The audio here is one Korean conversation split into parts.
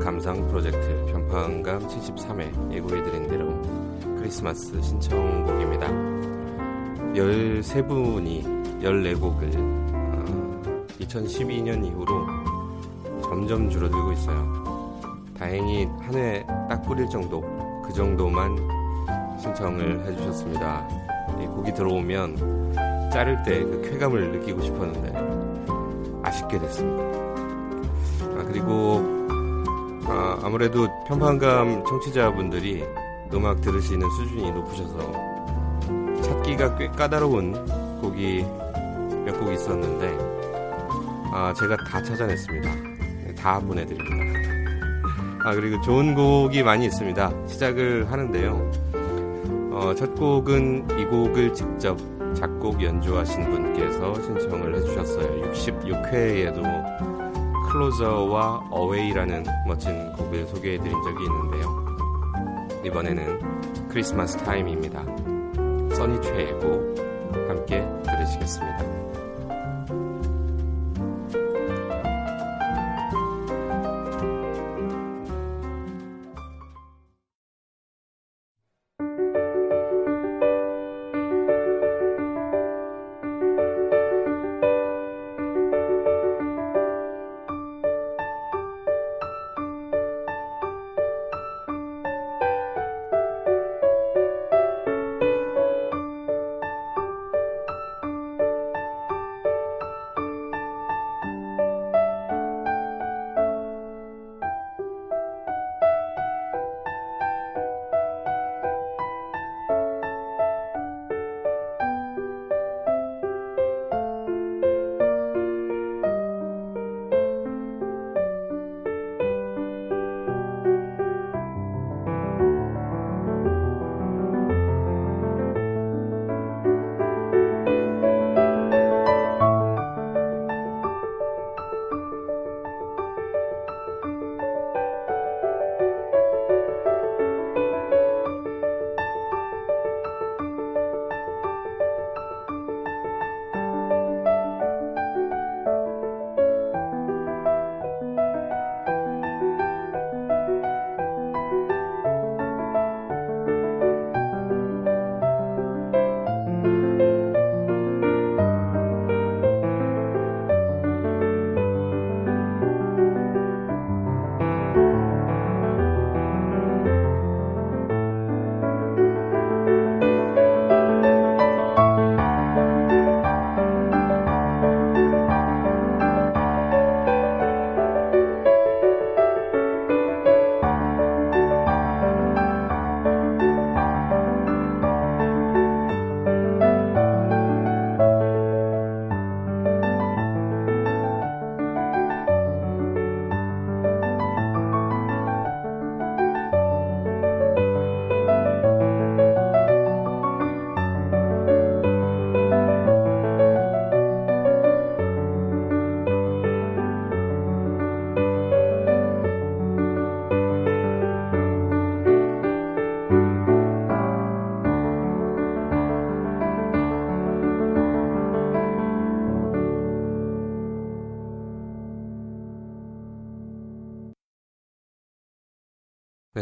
감상 프로젝트 편파음감 73회 예고해드린 대로 크리스마스 신청곡입니다. 13분이 14곡을 어, 2012년 이후로 점점 줄어들고 있어요. 다행히 한 해 딱 뿌릴 정도, 그 정도만 신청을 해주셨습니다. 이 곡이 들어오면 자를 때 그 쾌감을 느끼고 싶었는데 아쉽게 됐습니다. 아, 그리고 아, 아무래도 편판감 청취자분들이 음악 들으시는 수준이 높으셔서 찾기가 꽤 까다로운 곡이 몇 곡 있었는데 아, 제가 다 찾아냈습니다. 네, 다 보내드립니다. 아, 그리고 좋은 곡이 많이 있습니다. 시작을 하는데요. 어, 첫 곡은 이 곡을 직접 작곡 연주하신 분께서 신청을 해주셨어요. 66회에도 클로저와 어웨이라는 멋진 곡을 소개해드린 적이 있는데요. 이번에는 크리스마스 타임입니다. 써니 최애곡 함께 들으시겠습니다.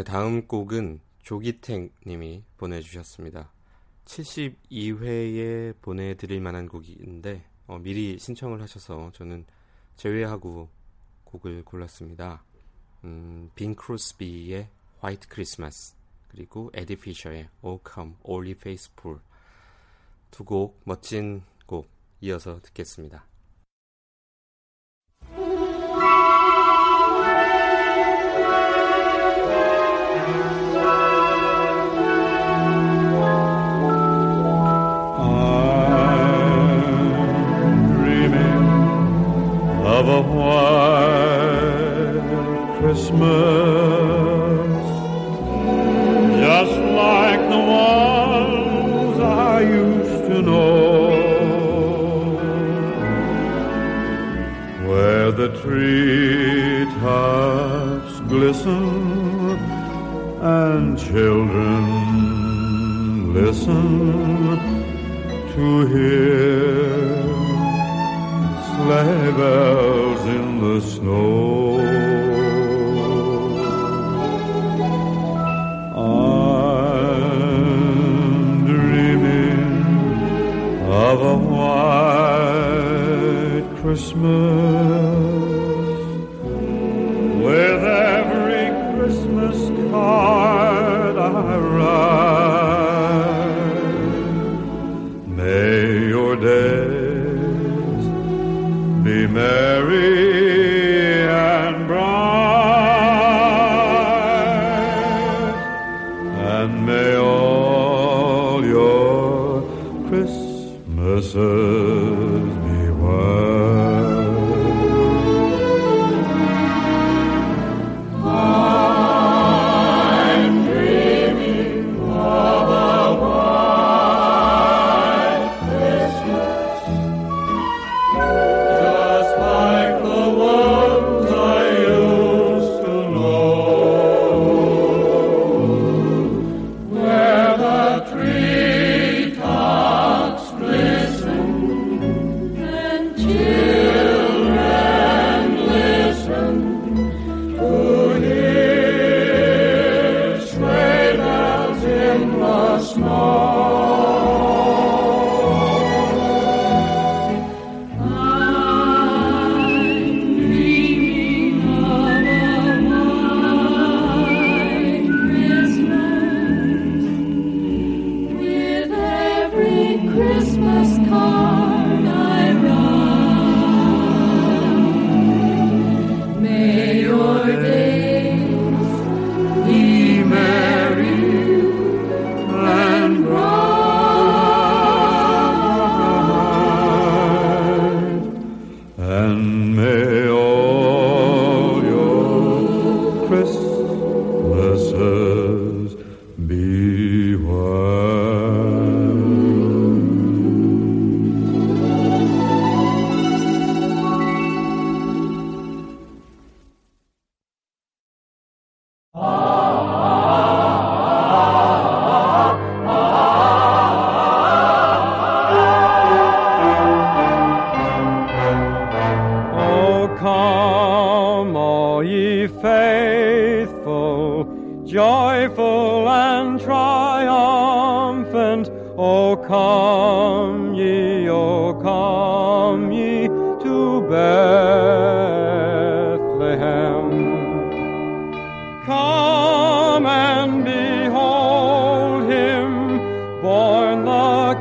다음 곡은 조기탱 님이 보내주셨습니다. 72회에 보내드릴 만한 곡인데 어, 미리 신청을 하셔서 저는 제외하고 곡을 골랐습니다. 음, 빈 크로스비의 화이트 크리스마스 그리고 에디 피셔의 Oh Come Only Faithful 두 곡 멋진 곡 이어서 듣겠습니다.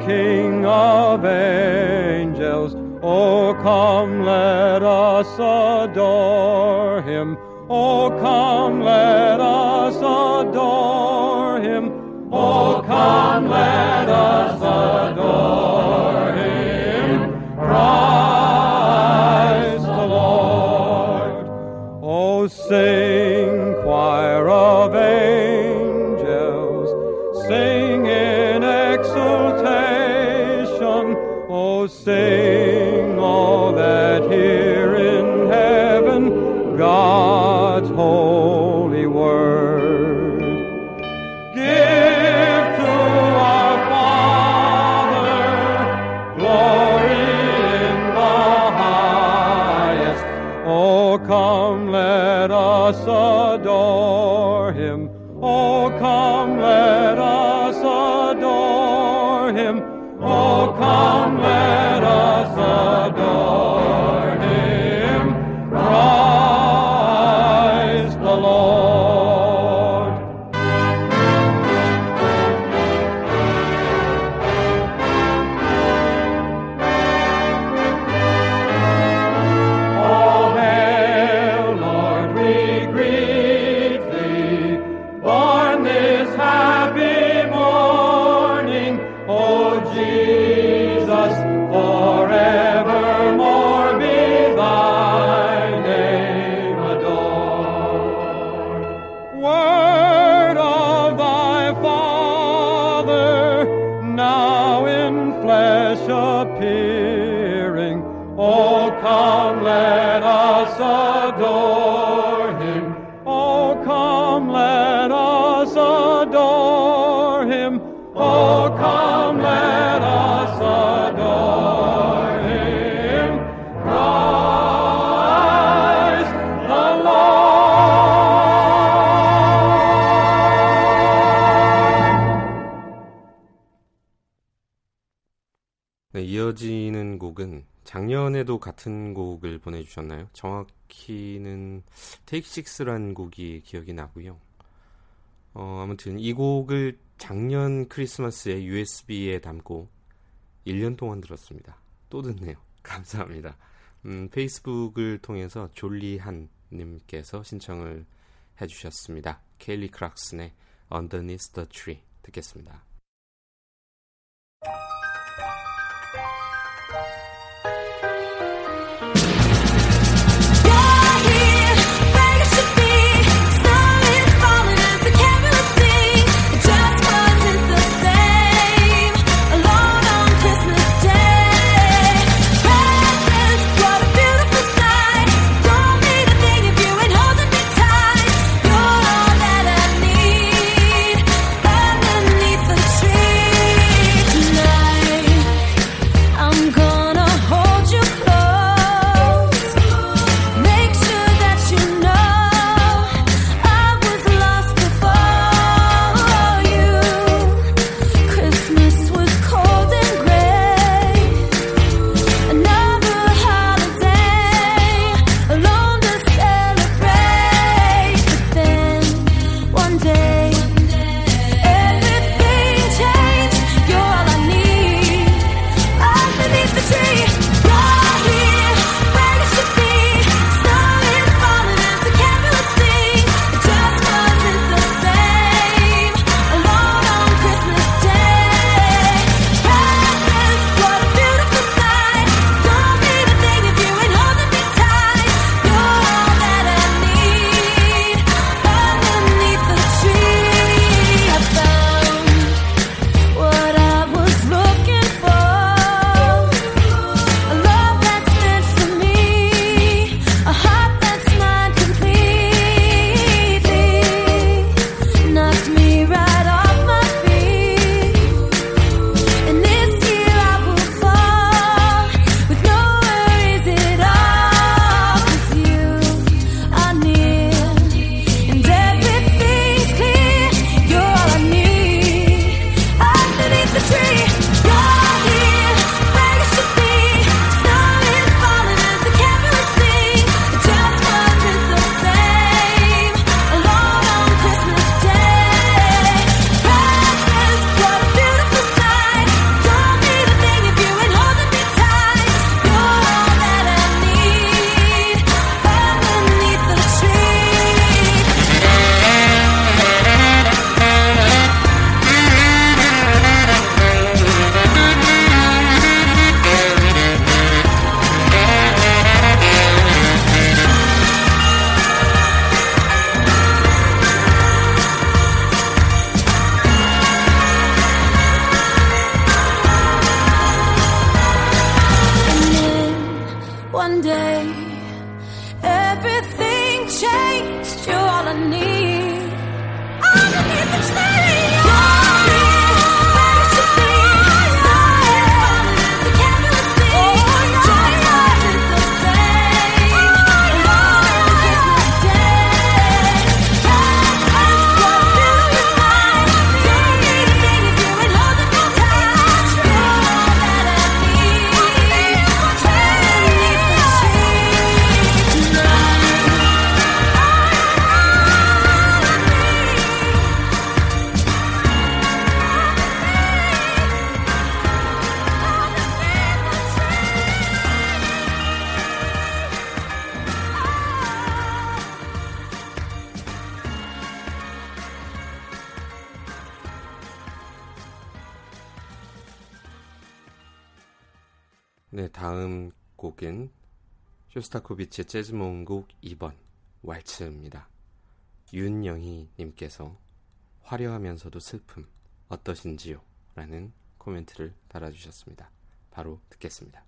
King of angels. Oh, come, let us adore him. Oh, come, let us adore him. Oh, come, let us 작년에도 같은 곡을 보내주셨나요? 정확히는 테이크 식스란 곡이 기억이 나고요. 어, 아무튼 이 곡을 작년 크리스마스에 USB에 담고 1년 동안 들었습니다. 또 듣네요. 감사합니다. 음, 페이스북을 통해서 졸리한 님께서 신청을 해주셨습니다. 케일리 크락슨의 Underneath the Tree 듣겠습니다. 쇼스타코비치의 재즈 모음곡 2번 왈츠입니다. 윤영희 님께서 화려하면서도 슬픔 어떠신지요? 라는 코멘트를 달아주셨습니다. 바로 듣겠습니다.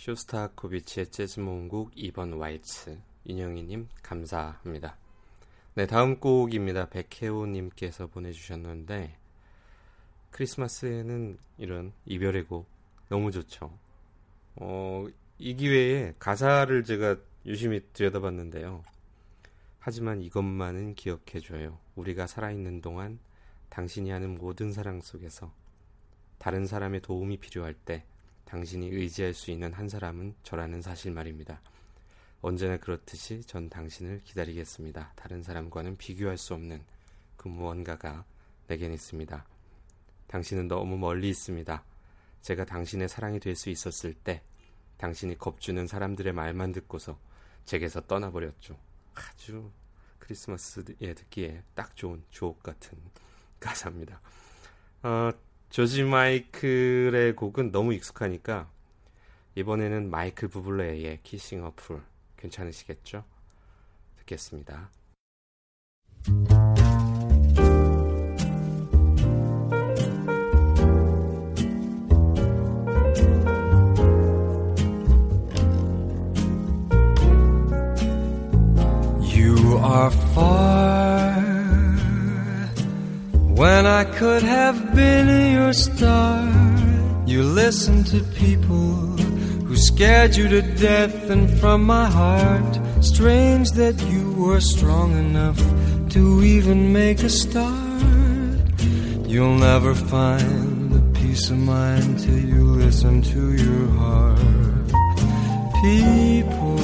쇼스타코비치의 재즈 모음곡 2번 와이츠 윤영희님 감사합니다. 네, 다음 곡입니다. 백혜호님께서 보내주셨는데 크리스마스에는 이런 이별의 곡 너무 좋죠. 어, 이 기회에 가사를 제가 유심히 들여다봤는데요. 하지만 이것만은 기억해줘요. 우리가 살아있는 동안 당신이 하는 모든 사랑 속에서 다른 사람의 도움이 필요할 때 당신이 의지할 수 있는 한 사람은 저라는 사실 말입니다. 언제나 그렇듯이 전 당신을 기다리겠습니다. 다른 사람과는 비교할 수 없는 그 무언가가 내겐 있습니다. 당신은 너무 멀리 있습니다. 제가 당신의 사랑이 될 수 있었을 때 당신이 겁주는 사람들의 말만 듣고서 제게서 떠나버렸죠. 아주 크리스마스에 듣기에 딱 좋은 주옥 같은 가사입니다. 어, 조지 마이클의 곡은 너무 익숙하니까 이번에는 마이클 부블레의 키싱 어풀 괜찮으시겠죠? 듣겠습니다. You are far when I could have been your star. You listen to people who scared you to death, and from my heart, strange that you were strong enough to even make a start. You'll never find the peace of mind till you listen to your heart. People,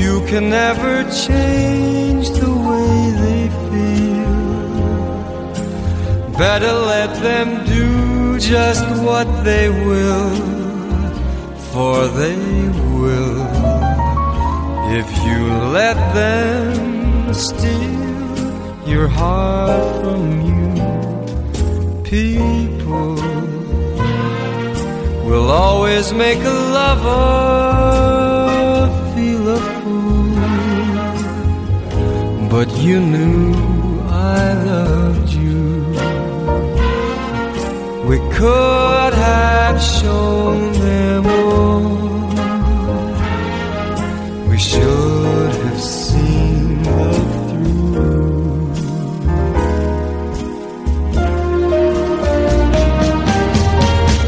you can never change the way they feel. Better let them do just what they will, for they will. If you let them steal your heart from you, people will always make a lover feel a fool. But you knew I loved could have shown them all. We should have seen love through.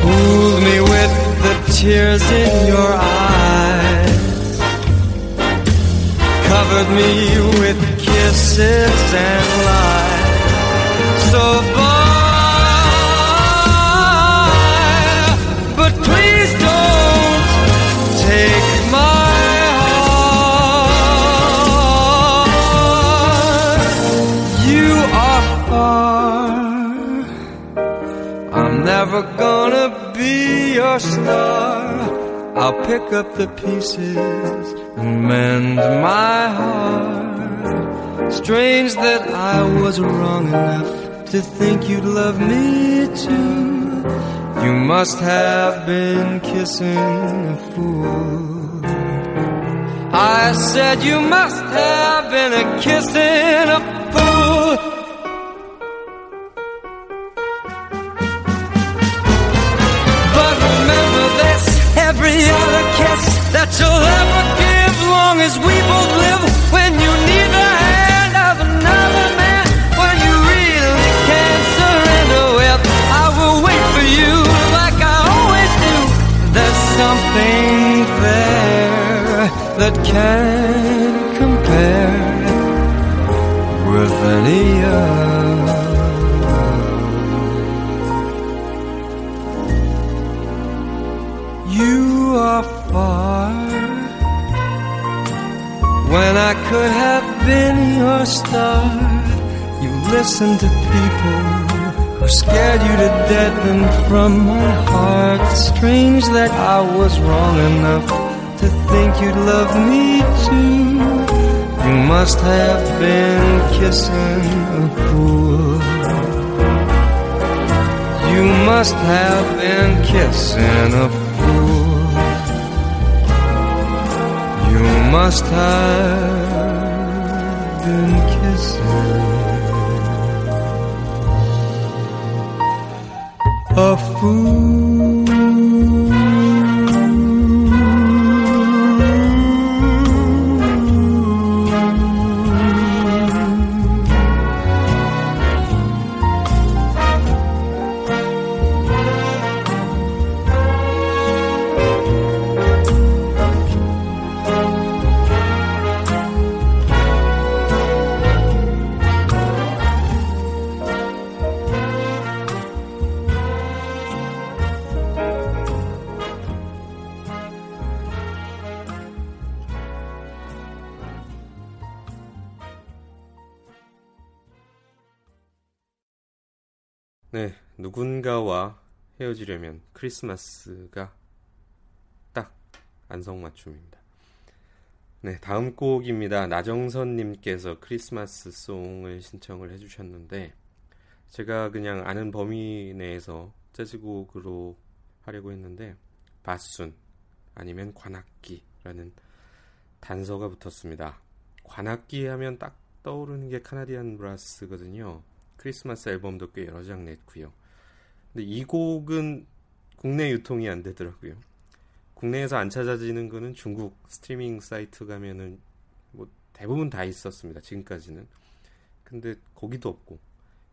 Fooled me with the tears in your eyes. Covered me with kisses and lies. So your. I'll pick up the pieces and mend my heart. Strange that I was wrong enough to think you'd love me too. You must have been kissing a fool. I said you must have been a kissing a every other kiss that you'll ever give, long as we both live. When you need the hand of another man, when you really can't surrender, well, I will wait for you like I always do. There's something there that can't compare with any other. Listen to people who scared you to death, and from my heart, strange that I was wrong enough to think you'd love me too. You must have been kissing a fool. You must have been kissing a fool. You must have been kissing a fool. 네, 누군가와 헤어지려면 크리스마스가 딱 안성맞춤입니다. 네, 다음 곡입니다. 나정선님께서 크리스마스 송을 신청을 해주셨는데, 제가 그냥 아는 범위 내에서 재즈곡으로 하려고 했는데, 바순 아니면 관악기라는 단서가 붙었습니다. 관악기 하면 딱 떠오르는 게 카나디안 브라스거든요. 크리스마스 앨범도 꽤 여러 장 냈고요. 근데 이 곡은 국내 유통이 안 되더라고요. 국내에서 안 찾아지는 거는 중국 스트리밍 사이트 가면은 뭐 대부분 다 있었습니다. 지금까지는. 근데 거기도 없고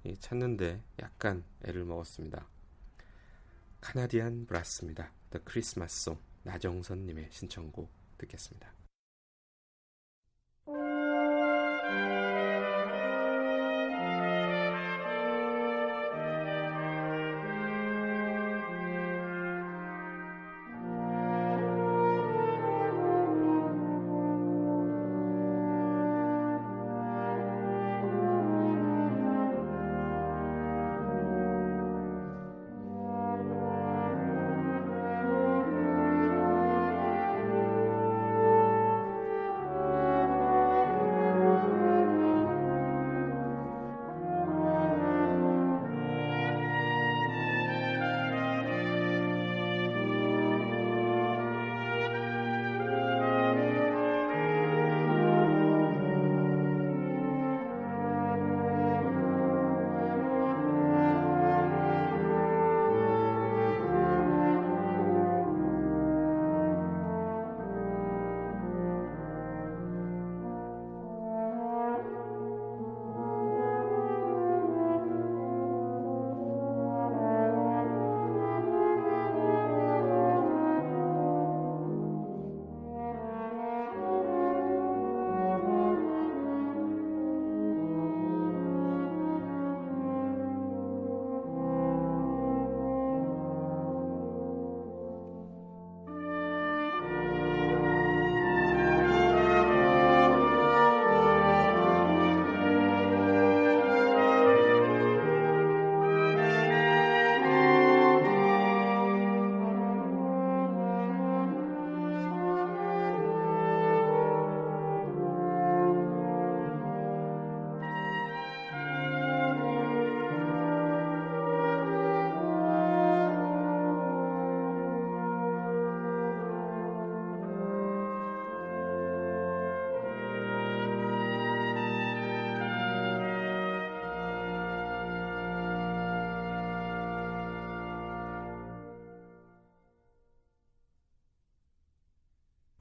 예, 찾는데 약간 애를 먹었습니다. 카나디안 브라스입니다. The Christmas Song 나정선님의 신청곡 듣겠습니다.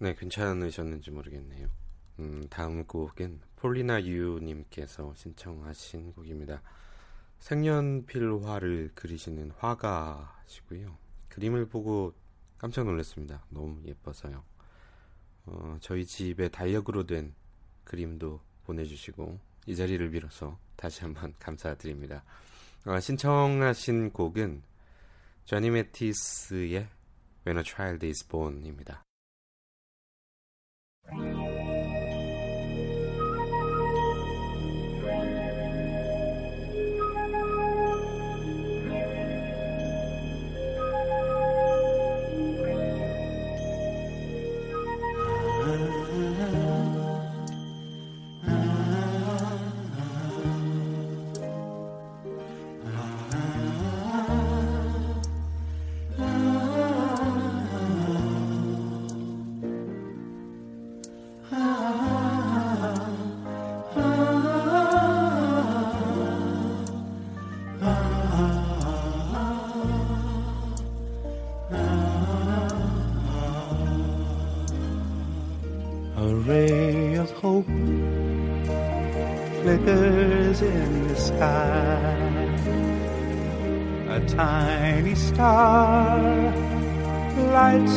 네, 괜찮으셨는지 모르겠네요. 음, 다음 곡은 폴리나 유님께서 신청하신 곡입니다. 색연필화를 그리시는 화가시고요. 그림을 보고 깜짝 놀랐습니다. 너무 예뻐서요. 어, 저희 집에 달력으로 된 그림도 보내주시고 이 자리를 빌어서 다시 한번 감사드립니다. 어, 신청하신 곡은 조니 매티스의 When a Child is Born입니다.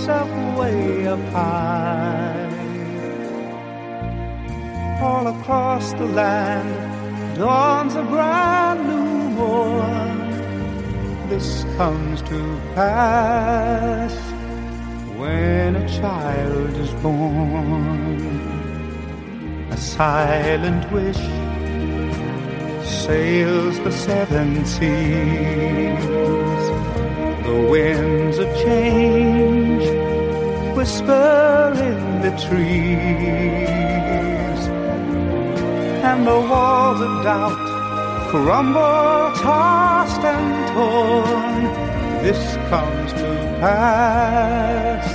Up way up high. All across the land dawns a brand new morn. This comes to pass when a child is born. A silent wish sails the seven seas. The winds of change whisper in the trees, and the walls of doubt crumble, tossed and torn. This comes to pass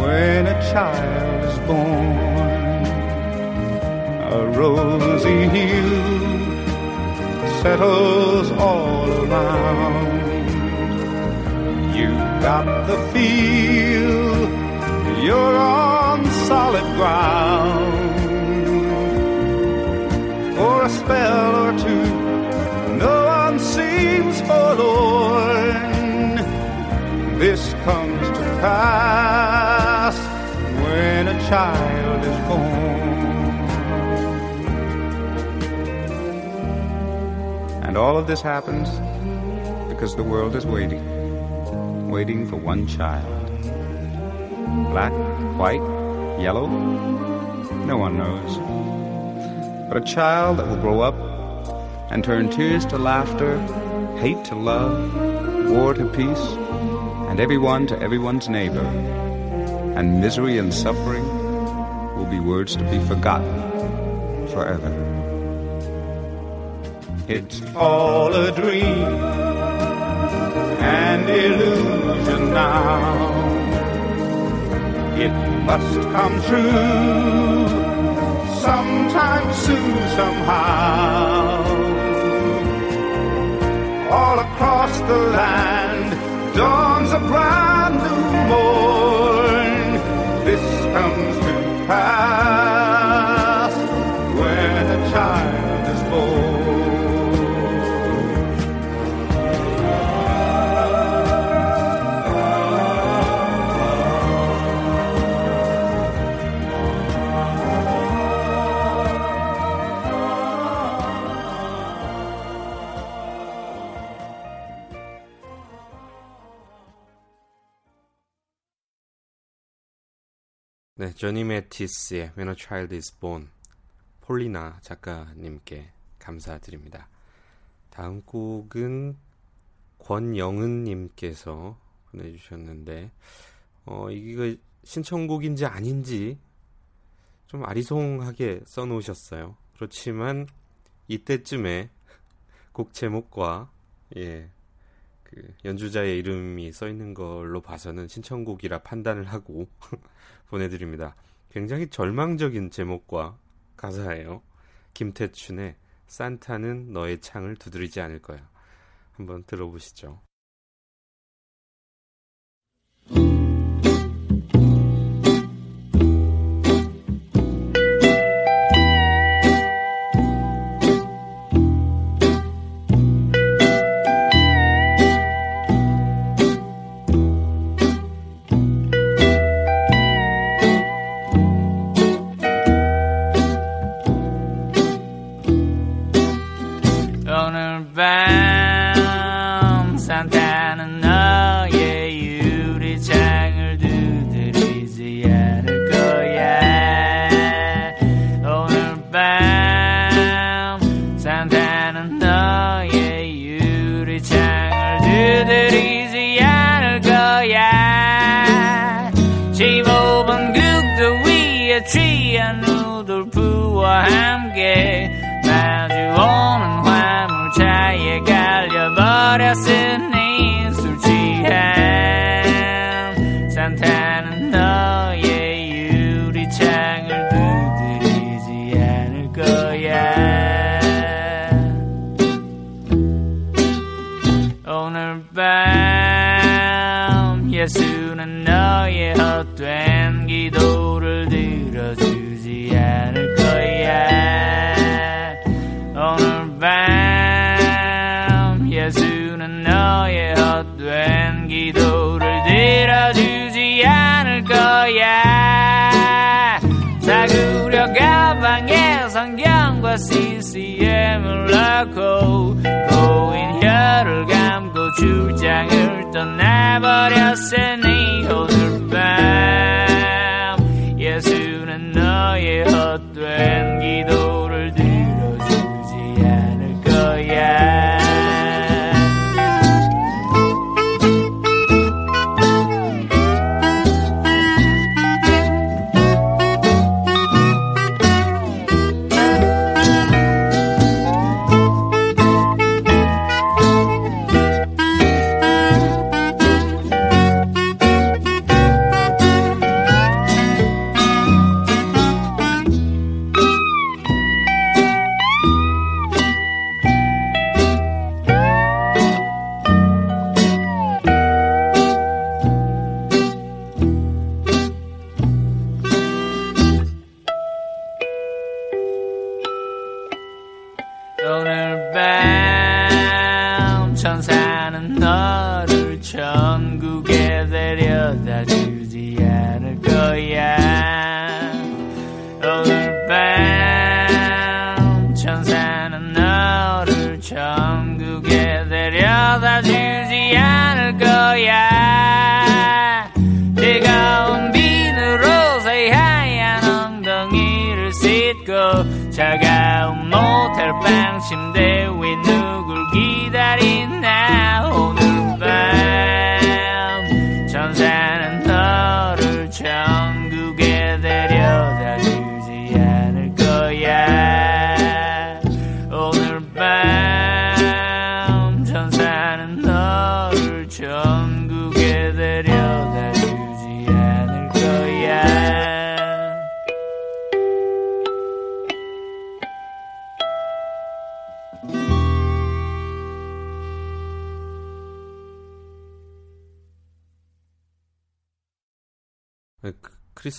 when a child is born. A rosy hue settles all around. You got the feel, you're on solid ground. For a spell or two, no one seems forlorn. This comes to pass when a child is born. And all of this happens because the world is waiting, waiting for one child. Black, white, yellow, no one knows. But a child that will grow up and turn tears to laughter, hate to love, war to peace, and everyone to everyone's neighbor. And misery and suffering will be words to be forgotten forever. It's all a dream and illusion now. It must come true sometime soon, somehow. All across the land dawns a brand new morn. This comes to pass when a child 조니 매티스의 When a Child is Born 폴리나 작가님께 감사드립니다. 다음 곡은 권영은님께서 보내주셨는데 어, 이게 신청곡인지 아닌지 좀 아리송하게 써놓으셨어요. 그렇지만 이때쯤에 곡 제목과 예, 그 연주자의 이름이 써 있는 걸로 봐서는 신청곡이라 판단을 하고 보내드립니다. 굉장히 절망적인 제목과 가사예요. 김태춘의 산타는 너의 창을 두드리지 않을 거야. 한번 들어보시죠. myself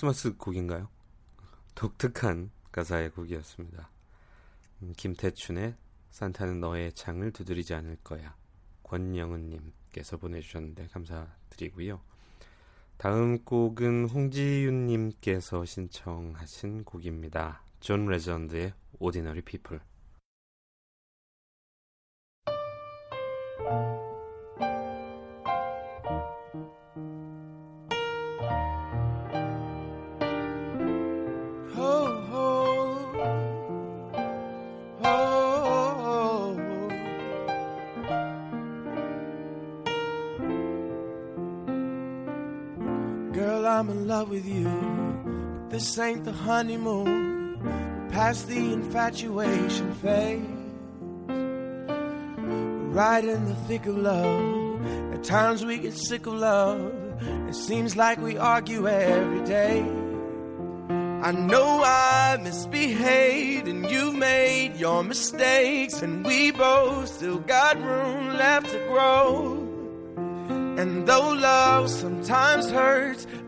크- 크리스마스 곡인가요? 독특한 가사의 곡이었습니다. 음, 김태춘의 산타는 너의 창을 두드리지 않을 거야. 권영은님께서 보내주셨는데 감사드리고요. 다음 곡은 홍지윤님께서 신청하신 곡입니다. 존 레전드의 Ordinary People. With you. But this ain't the honeymoon. Past the infatuation phase. Right in the thick of love. At times we get sick of love. It seems like we argue every day. I know I misbehaved and you made your mistakes, and we both still got room left to grow. And though love sometimes hurts,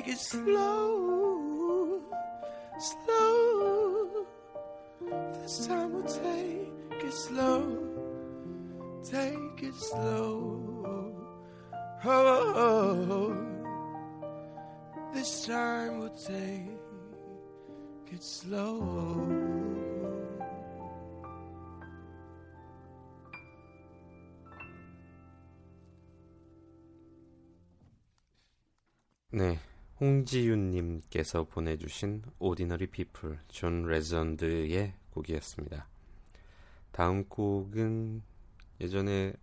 Take it slow. Slow. This time we'll take it slow. Take it slow. Oh, this time we'll take it slow. 네, 홍지윤님께서 보내주신 Ordinary People 존 레전드의 곡이었습니다. 다음 곡은 예전에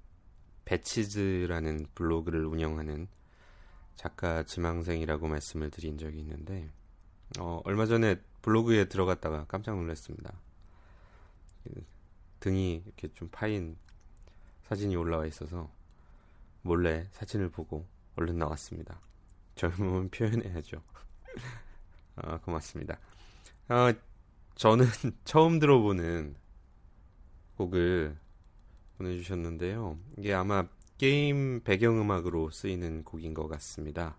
배치즈라는 블로그를 운영하는 작가 지망생이라고 말씀을 드린 적이 있는데 어, 얼마 전에 블로그에 들어갔다가 깜짝 놀랐습니다. 그 등이 이렇게 좀 파인 사진이 올라와 있어서 몰래 사진을 보고 얼른 나왔습니다. 젊음은 표현해야죠. 아, 고맙습니다. 아, 저는 처음 들어보는 곡을 보내주셨는데요. 이게 아마 게임 배경음악으로 쓰이는 곡인 것 같습니다.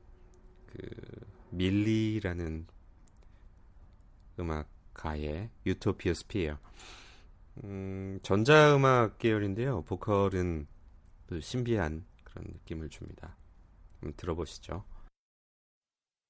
그 밀리라는 음악가의 유토피어 스피어. 음, 전자음악 계열인데요. 보컬은 또 신비한 그런 느낌을 줍니다. 한번 들어보시죠.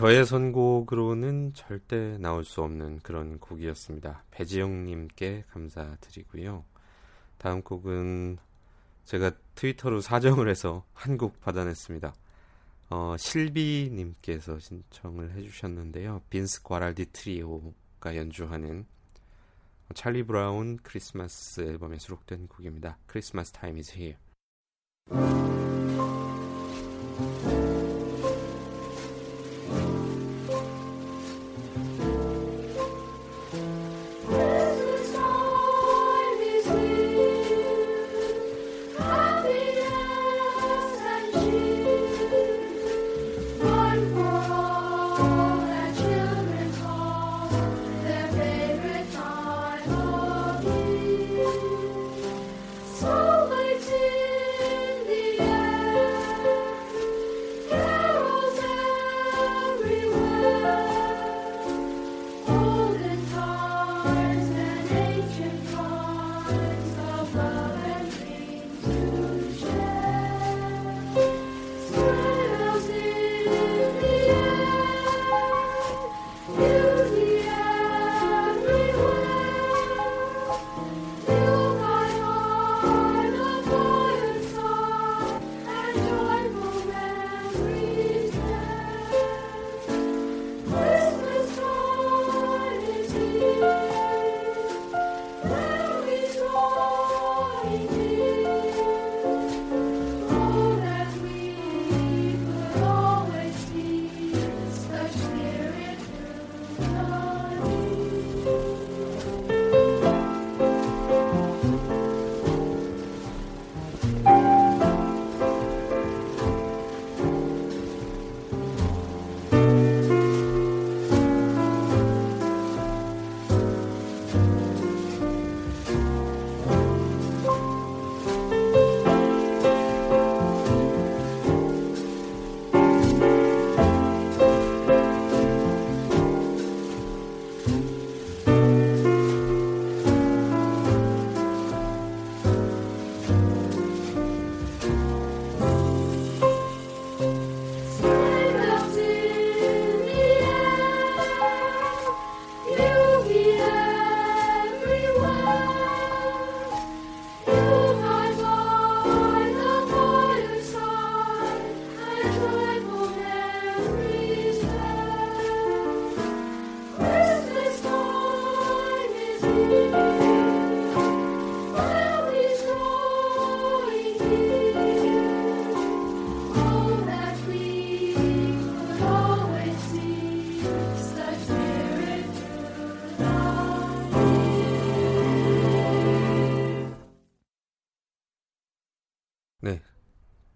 저의 선곡으로는 절대 나올 수 없는 그런 곡이었습니다. 배지영님께 감사드리고요. 다음 곡은 제가 트위터로 사정을 해서 한 곡 받아냈습니다. 어, 실비님께서 신청을 해주셨는데요. 빈스 과랄디 트리오가 연주하는 찰리 브라운 크리스마스 앨범에 수록된 곡입니다. Christmas Time here. Christmas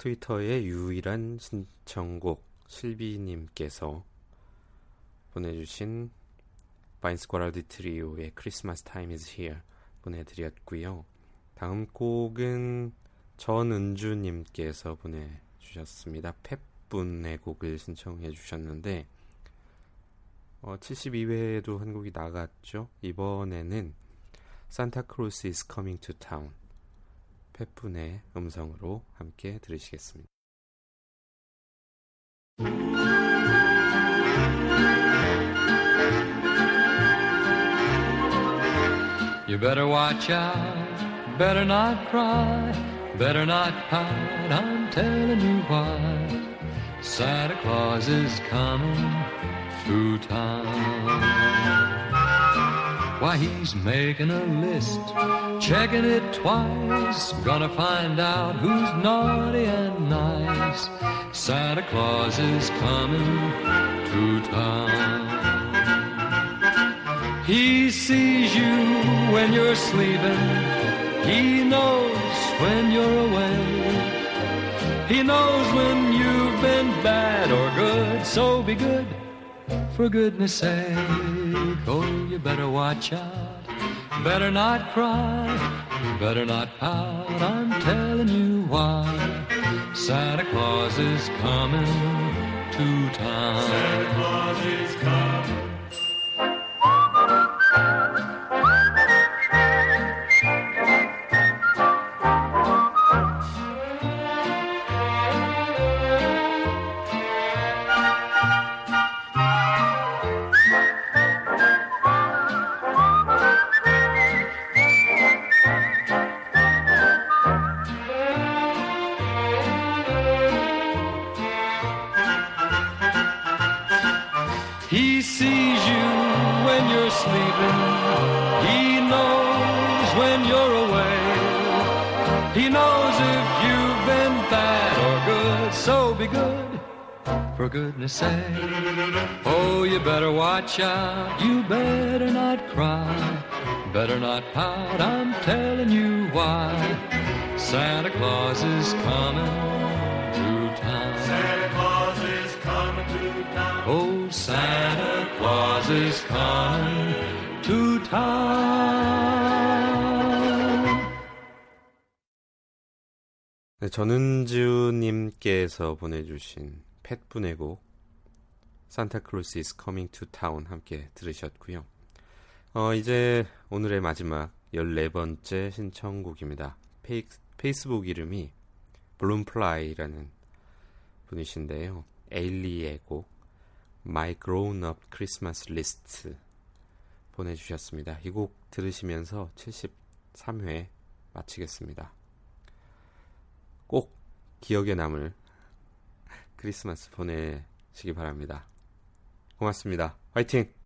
트위터의 유일한 신청곡 실비님께서 보내주신 빈스 과랄디 트리오의 Christmas Time is here 보내드렸고요. 다음 곡은 전은주님께서 보내주셨습니다. 팻 분의 곡을 신청해 주셨는데 어, 72회에도 한 곡이 나갔죠. 이번에는 Santa Claus is coming to town 팻분의 음성으로 함께 들으시겠습니다. You better watch out, better not cry, better not pout, I'm telling you why. Santa Claus is coming through town. Why, he's making a list, checking it twice, gonna find out who's naughty and nice. Santa Claus is coming to town. He sees you when you're sleeping. He knows when you're awake. He knows when you've been bad or good. So be good, for goodness sake. Oh, you better watch out. Better not cry. Better not pout. I'm telling you why. Santa Claus is coming to town. Santa Claus is coming. Out. You better not cry. Better not pout. I'm telling you why. Santa Claus is coming to town. Santa Claus is coming to town. Oh, Santa Claus is coming to town. 네, 전은주님께서 보내주신 팻분의 곡 Santa Claus is coming to town 함께 들으셨고요. 어, 이제 오늘의 마지막 14번째 신청곡입니다. 페이, 페이스북 이름이 블룸플라이라는 분이신데요. 에일리의 곡 My Grown Up Christmas List 보내주셨습니다. 이 곡 들으시면서 73회 마치겠습니다. 꼭 기억에 남을 크리스마스 보내시기 바랍니다. 고맙습니다. 화이팅!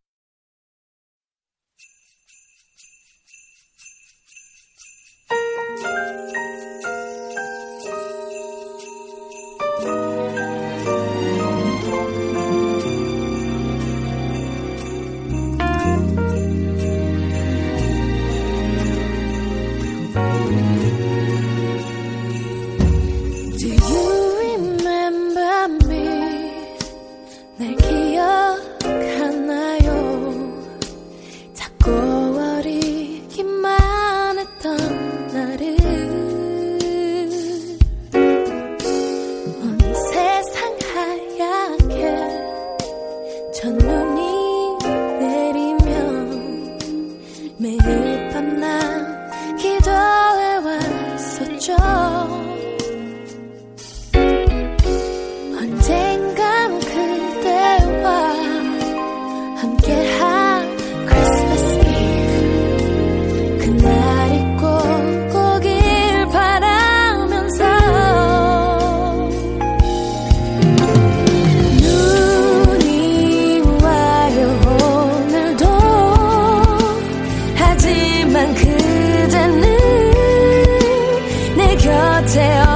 tell